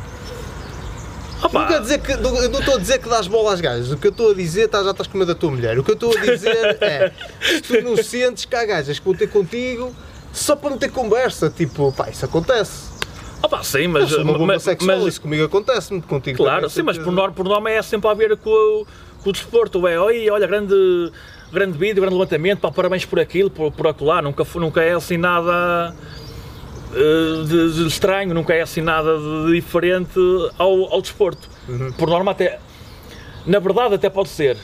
Opa, Não, dizer que, não, eu não estou a dizer que dás bola às gajas, o que eu estou a dizer, tá, já estás com medo da tua mulher. O que eu estou a dizer é, se tu não sentes que há gajas que vão ter contigo só para meter conversa, tipo, pá, isso acontece. Opa, sim, Eu mas. sou uma bomba mas, sexual, mas- isso comigo acontece-me, contigo Claro, sim, mas por norma, por norma é sempre a ver com o, com o desporto. É, olha, olha grande, grande vídeo, grande levantamento, pá, parabéns por aquilo, por, por acolá. Nunca, nunca é assim nada eh, de, de estranho, nunca é assim nada de diferente ao, ao desporto. Uhum. Por norma, até. Na verdade, até pode ser.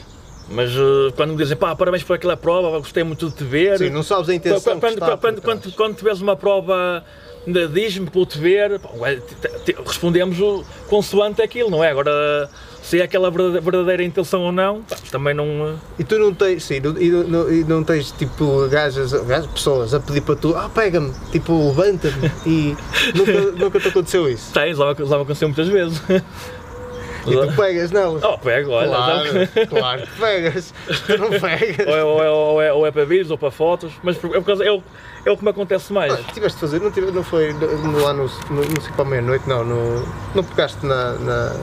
Mas eh, quando me dizem, pá, parabéns por aquela prova, gostei muito de te ver. Sim, não sabes a intenção Quando, quando, quando, quando, quando tiveres uma prova, diz-me para eu te ver, respondemos o- consoante aquilo, não é? Agora, se é aquela verdadeira, intenção ou não, também não. E tu não tens, sim, e não, não- e não tens tipo gajas, gajas, pessoas a pedir para tu, ah pega-me, tipo levanta-me e nunca, nunca te aconteceu isso. Tens, lá, lá aconteceu muitas vezes. E tu pegas nelas. Oh, pego, olha. claro, então- claro que pegas, tu não pegas. ou, é, ou, é, ou, é, ou é para vídeos ou para fotos, mas é, por causa, é, o, é o que me acontece mais. Ah, tiveste de fazer, não, tive, não foi no- lá no, no, não sei para a meia-noite, não, no, não pegaste na. na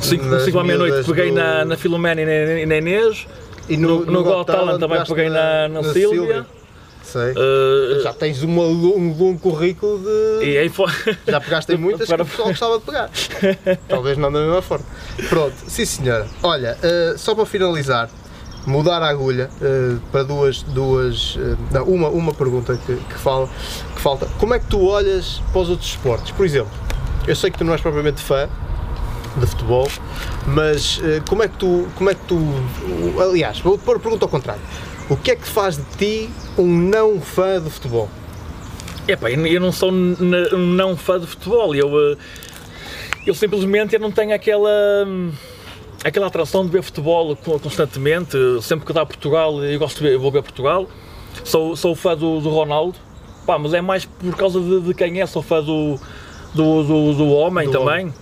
5 nas à meia-noite peguei do- na, na Filomena e na, na Inês, e no- no Got Talent também peguei na- na Sílvia. Sei. eh, Já tens uma, um longo currículo de. e aí foi. Já pegaste em muitas que Para- o pessoal gostava de pegar. Talvez não da mesma forma. Pronto, sim senhora. Olha, eh, só para finalizar, mudar a agulha eh, para duas. duas não, uma, uma pergunta que, que, fala, que falta. Como é que tu olhas para os outros esportes? Por exemplo, eu sei que tu não és propriamente fã de futebol, mas como é que tu. Como é que tu aliás, vou pôr a pergunta ao contrário. O que é que faz de ti um não fã de futebol? Epá, eu eu não sou um não fã de futebol, eu, eh, eu simplesmente eu não tenho aquela, hum, aquela atração de ver futebol co- constantemente, sempre que dá Portugal eu gosto de ver, eu vou ver Portugal, sou, sou fã do, do Ronaldo, pá, mas é mais por causa de, de quem é, sou fã do, do, do, do homem Do também.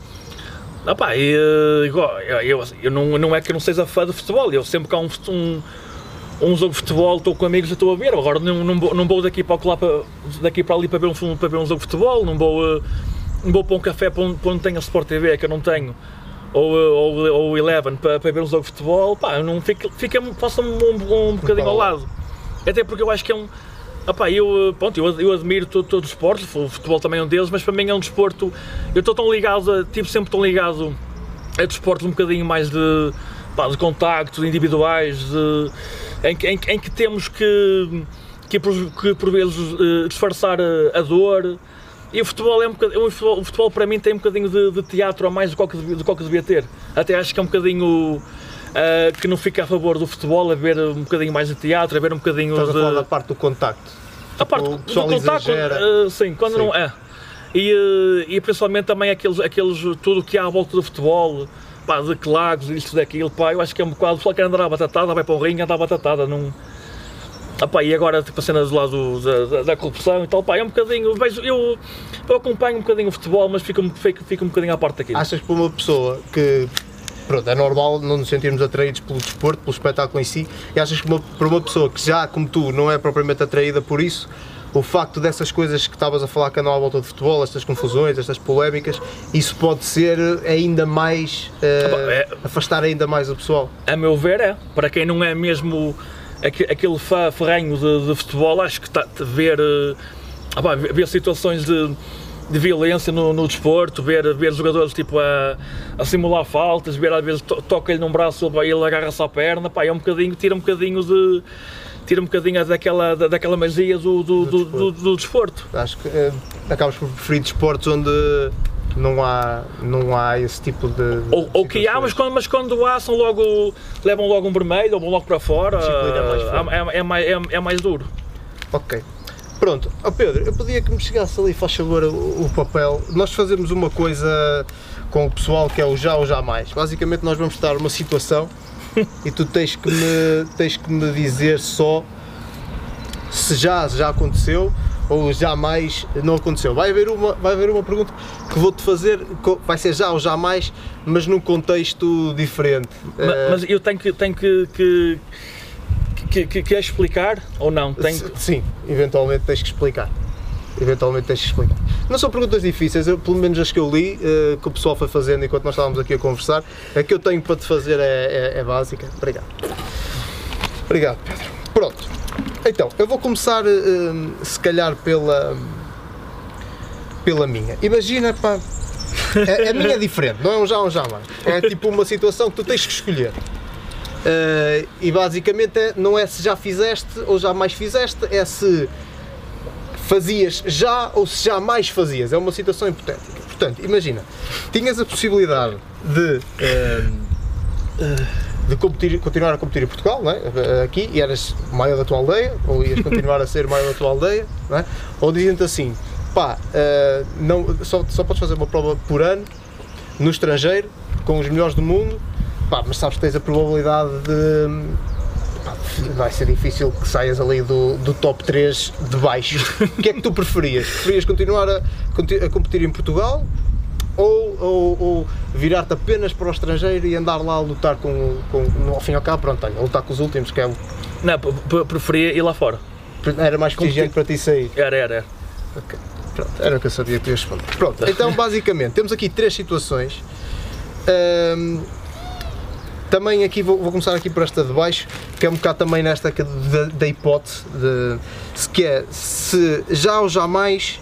Ah pá, e, eh, eu, eu, eu não, não é que eu não seja fã de futebol, eu sempre que há um, um, um jogo de futebol, estou com amigos e estou a ver. Agora não, não, vou, não vou daqui para, lá para, daqui para ali para ver, um, filme- para ver um jogo de futebol, não vou, eh, não vou para um café para onde, para onde tenho a Sport TV, que eu não tenho, ou, eh, ou, ou Eleven para, para ver um jogo de futebol, pá, não fica, fica, passa-me um, um bocadinho ao lado. Até porque eu acho que é um. Epá, eu, eh, pronto, eu, eu admiro todo, todo o desporto, o futebol também é um deles, mas para mim é um desporto. Eu estou tão ligado, a, tipo, sempre tão ligado a desportos um bocadinho mais de, pá, de contactos individuais, de, em, que- em, em que temos que, que, por, que por vezes eh, disfarçar a, a dor. E o futebol, é um bocadinho, o futebol, o futebol para mim tem um bocadinho de, de teatro a mais do que, devia, do que devia ter. Até acho que é um bocadinho eh, que não fica a favor do futebol, a ver um bocadinho mais de teatro, a ver um bocadinho Estás a de. falar da parte do contacto. A parte o do pessoal contacto, eh, sim, quando Sim. não é. E, eh, e principalmente também aqueles, aqueles, tudo o que há à volta do futebol, pá, de clagos, isto, daquilo, pá, eu acho que é um bocado, o pessoal quer andar à batatada, vai para o ringue, anda à batatada, não... Ah, pá, e agora, tipo, a cena do lado da, da, da corrupção e tal, pá, é um bocadinho, vejo, eu, eu acompanho um bocadinho o futebol, mas fico, fico, fico um bocadinho à parte daquilo. Achas que para uma pessoa que pronto, é normal não nos sentirmos atraídos pelo desporto, pelo espetáculo em si, e achas que uma, para uma pessoa que já, como tu, não é propriamente atraída por isso, o facto dessas coisas que estavas a falar que andam à volta de futebol, estas confusões, estas polémicas, isso pode ser ainda mais. eh, pá, é- afastar ainda mais o pessoal. A meu ver é, para quem não é mesmo aque- aquele fã ferrenho de, de futebol, acho que está a ver, eh, ah pá, ver ver situações de, de violência no, no desporto, ver, ver jogadores tipo a, a simular faltas, ver às vezes to- toca-lhe num braço e ele agarra-se à perna, pá, é um bocadinho, tira um bocadinho de. Tira um bocadinho daquela, da- daquela magia do, do, do, do- do desporto. Acho que eh, acabas por preferir desportos onde não há, não há esse tipo de. de Ou, ou que há, mas quando, mas quando há, são logo, levam logo um vermelho ou vão logo para fora. Disciplina é é, é, mais, é, é mais duro. Ok. Pronto, Ó Pedro, eu pedia que me chegasse ali, faz favor, o, o papel. Nós fazemos uma coisa com o pessoal que é o já ou jamais. Basicamente, nós vamos dar uma situação e tu tens que me, tens que me dizer só se já, já aconteceu ou jamais não aconteceu. Vai haver uma, vai haver uma pergunta que vou-te fazer, vai ser já ou jamais, mas num contexto diferente. Mas, uh, mas eu tenho que, tenho que, que, que, que, que explicar ou não? Tenho... Sim, eventualmente tens que explicar eventualmente tens que explicar. Não são perguntas difíceis, eu, pelo menos as que eu li, uh, que o pessoal foi fazendo enquanto nós estávamos aqui a conversar, a que eu tenho para te fazer é, é, é básica. Obrigado. Obrigado, Pedro. Pronto. Então, eu vou começar, uh, se calhar, pela, pela minha. Imagina, pá, a, a minha é diferente, não é um já ou um jamais. É tipo uma situação que tu tens que escolher. Uh, e basicamente é, não é se já fizeste ou jamais fizeste, é se fazias já ou se jamais fazias. É uma situação hipotética. Portanto, imagina, tinhas a possibilidade de, eh, de competir, continuar a competir em Portugal, não é? aqui, e eras maior da tua aldeia, ou ias continuar a ser maior da tua aldeia, não é? ou dizem-te assim, pá, uh, não, só, só podes fazer uma prova por ano, no estrangeiro, com os melhores do mundo, pá, mas sabes que tens a probabilidade de vai ser difícil que saias ali do, do top 3 de baixo. o que é que tu preferias? Preferias continuar a, a competir em Portugal ou, ou, ou virar-te apenas para o estrangeiro e andar lá a lutar com, com ao fim e ao cabo, pronto, a lutar com os últimos, que é o... Não, preferia ir lá fora. Era mais prestigiante para ti sair? Era, era, era. Okay. Pronto, era o que eu sabia que ias responder. Pronto, então basicamente temos aqui três situações. Um, também aqui vou, vou, começar aqui por esta de baixo, que é um bocado também nesta da, hipótese de se que é se já ou jamais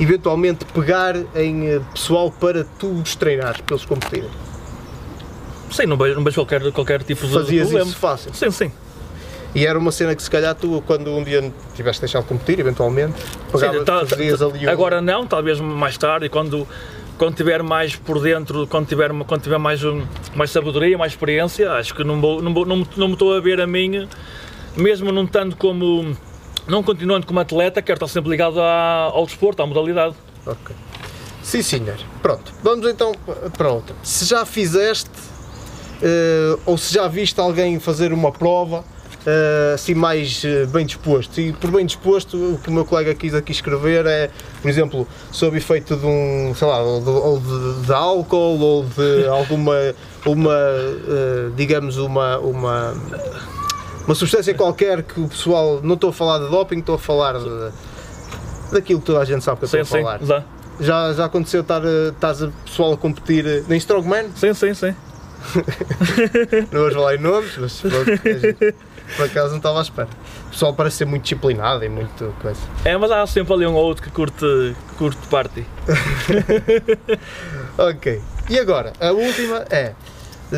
eventualmente pegar em eh, pessoal para tu os treinares, para eles competirem. Sim, não vejo, não vejo qualquer, qualquer tipo de Fazias problema. isso fácil. Sim, sim. E era uma cena que se calhar tu, quando um dia tiveste deixado de competir, eventualmente, pegava, sim, tá, fazias ali um... Agora não, talvez mais tarde, quando quando tiver mais por dentro, quando tiver, quando tiver mais, mais sabedoria, mais experiência, acho que não, vou, não, vou, não, não me estou a ver a mim, mesmo não tanto como, não continuando como atleta, quero estar sempre ligado à, ao desporto, à modalidade. Ok. Sim, senhor. Pronto, vamos então para outra. Se já fizeste, uh, ou se já viste alguém fazer uma prova, assim mais uh, bem disposto. E por bem disposto, o que o meu colega quis aqui escrever é, por exemplo, sob efeito de um, sei lá, ou de, de, álcool ou de alguma, uma, uh, digamos, uma, uma, uma substância qualquer que o pessoal, não estou a falar de doping, estou a falar de, daquilo que toda a gente sabe que eu estou sim, a falar. Sim, já. Já, já aconteceu estar, estás a pessoal a competir em Strongman? Sim, sim, sim. não vou falar em nomes, mas pronto, é por acaso não estava à espera. O pessoal parece ser muito disciplinado e muito coisa. É, mas há sempre ali um ou outro que curte, que curte party. ok. E agora, a última é.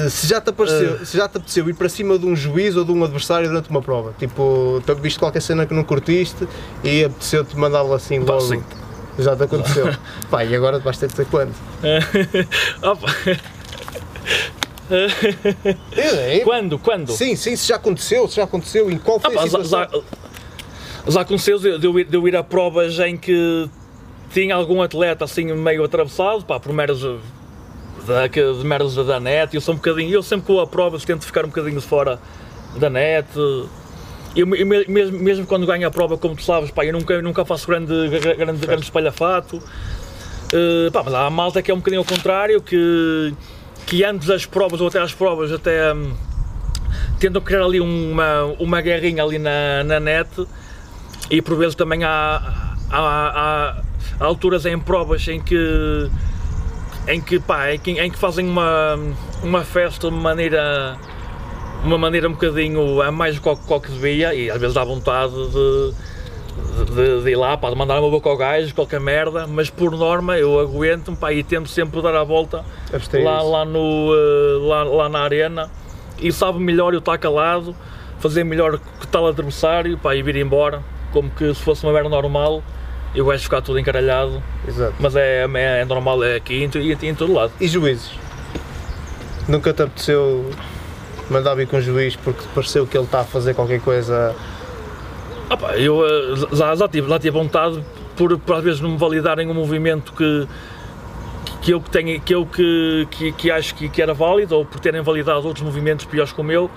Se já, te apareceu, uh. se já te apeteceu ir para cima de um juiz ou de um adversário durante uma prova, tipo, viste qualquer cena que não curtiste e apeteceu-te mandá-lo assim logo. Sim. Já te aconteceu. Pá, e agora vais ter que dizer quando? Opa. É, é. Quando? Quando? Sim, sim, se já aconteceu, se já aconteceu, em qual foi ah, a situação? Já, já aconteceu de, eu ir, de eu ir a provas em que tinha algum atleta assim meio atravessado, pá, por meros da, de meros da net, eu sou um bocadinho, eu sempre vou a provas tento ficar um bocadinho de fora da net. Eu, mesmo, mesmo quando ganho a prova, como tu sabes, pá, eu nunca, eu nunca faço grande, grande, grande espalhafato. Uh, pá, mas há a malta que é um bocadinho ao contrário, que que antes das provas ou até às provas até hum, tentam criar ali uma, uma guerrinha ali na, na net. E por vezes também há, há, há, há alturas em provas em que em que, pá, em que, em que fazem uma, uma festa de maneira uma maneira um bocadinho a mais do que, que devia e às vezes dá vontade de de, de, ir lá, para mandar uma boca ao gajo, qualquer merda, mas por norma eu aguento pá, e tento sempre dar a volta lá, lá, no, uh, lá, lá na arena e sabe melhor eu estar calado, fazer melhor que tal adversário pá, e vir embora, como que se fosse uma merda normal. Eu vais ficar tudo encaralhado, Exato. mas é, é, é normal, é aqui e em, em todo lado. E juízes? Nunca te apeteceu mandar vir com o juiz porque pareceu que ele está a fazer qualquer coisa Opa, eu eh, já, já, tive, já tive vontade por, por às vezes não me validarem um movimento que, que eu, que, tenho, que, eu que, que, que acho que, que, era válido ou por terem validado outros movimentos piores como eu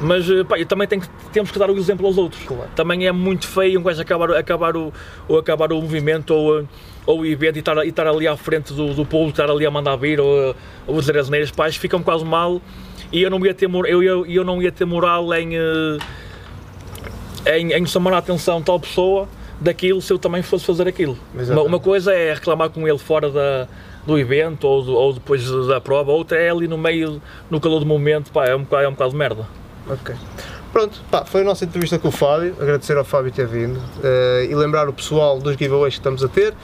Mas eh, pá, eu também tenho que, temos que dar o exemplo aos outros. Claro. Também é muito feio um gajo acabar, acabar, o, ou acabar o movimento ou, eh, ou o evento e estar, e estar ali à frente do, do público, estar ali a mandar vir ou, ou dizer as neiras, pais ficam quase mal e eu não ia ter, eu, eu, eu não ia ter moral em, eh, em, em chamar a atenção tal pessoa daquilo se eu também fosse fazer aquilo. Uma, uma coisa é reclamar com ele fora da, do evento ou, do- ou depois da prova, outra é ali no meio, no calor do momento, pá, é um bocado, é um bocado de merda. Ok. Pronto, pá, foi a nossa entrevista com o Fábio. Agradecer ao Fábio ter vindo eh, e lembrar o pessoal dos giveaways que estamos a ter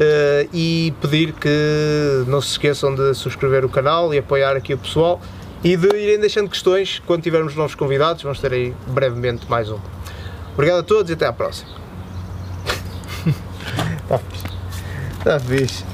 eh, e pedir que não se esqueçam de subscrever o canal e apoiar aqui o pessoal e de irem deixando questões quando tivermos novos convidados. Vamos ter aí brevemente mais um. Obrigado a todos e até à próxima. Está fixe. Está fixe.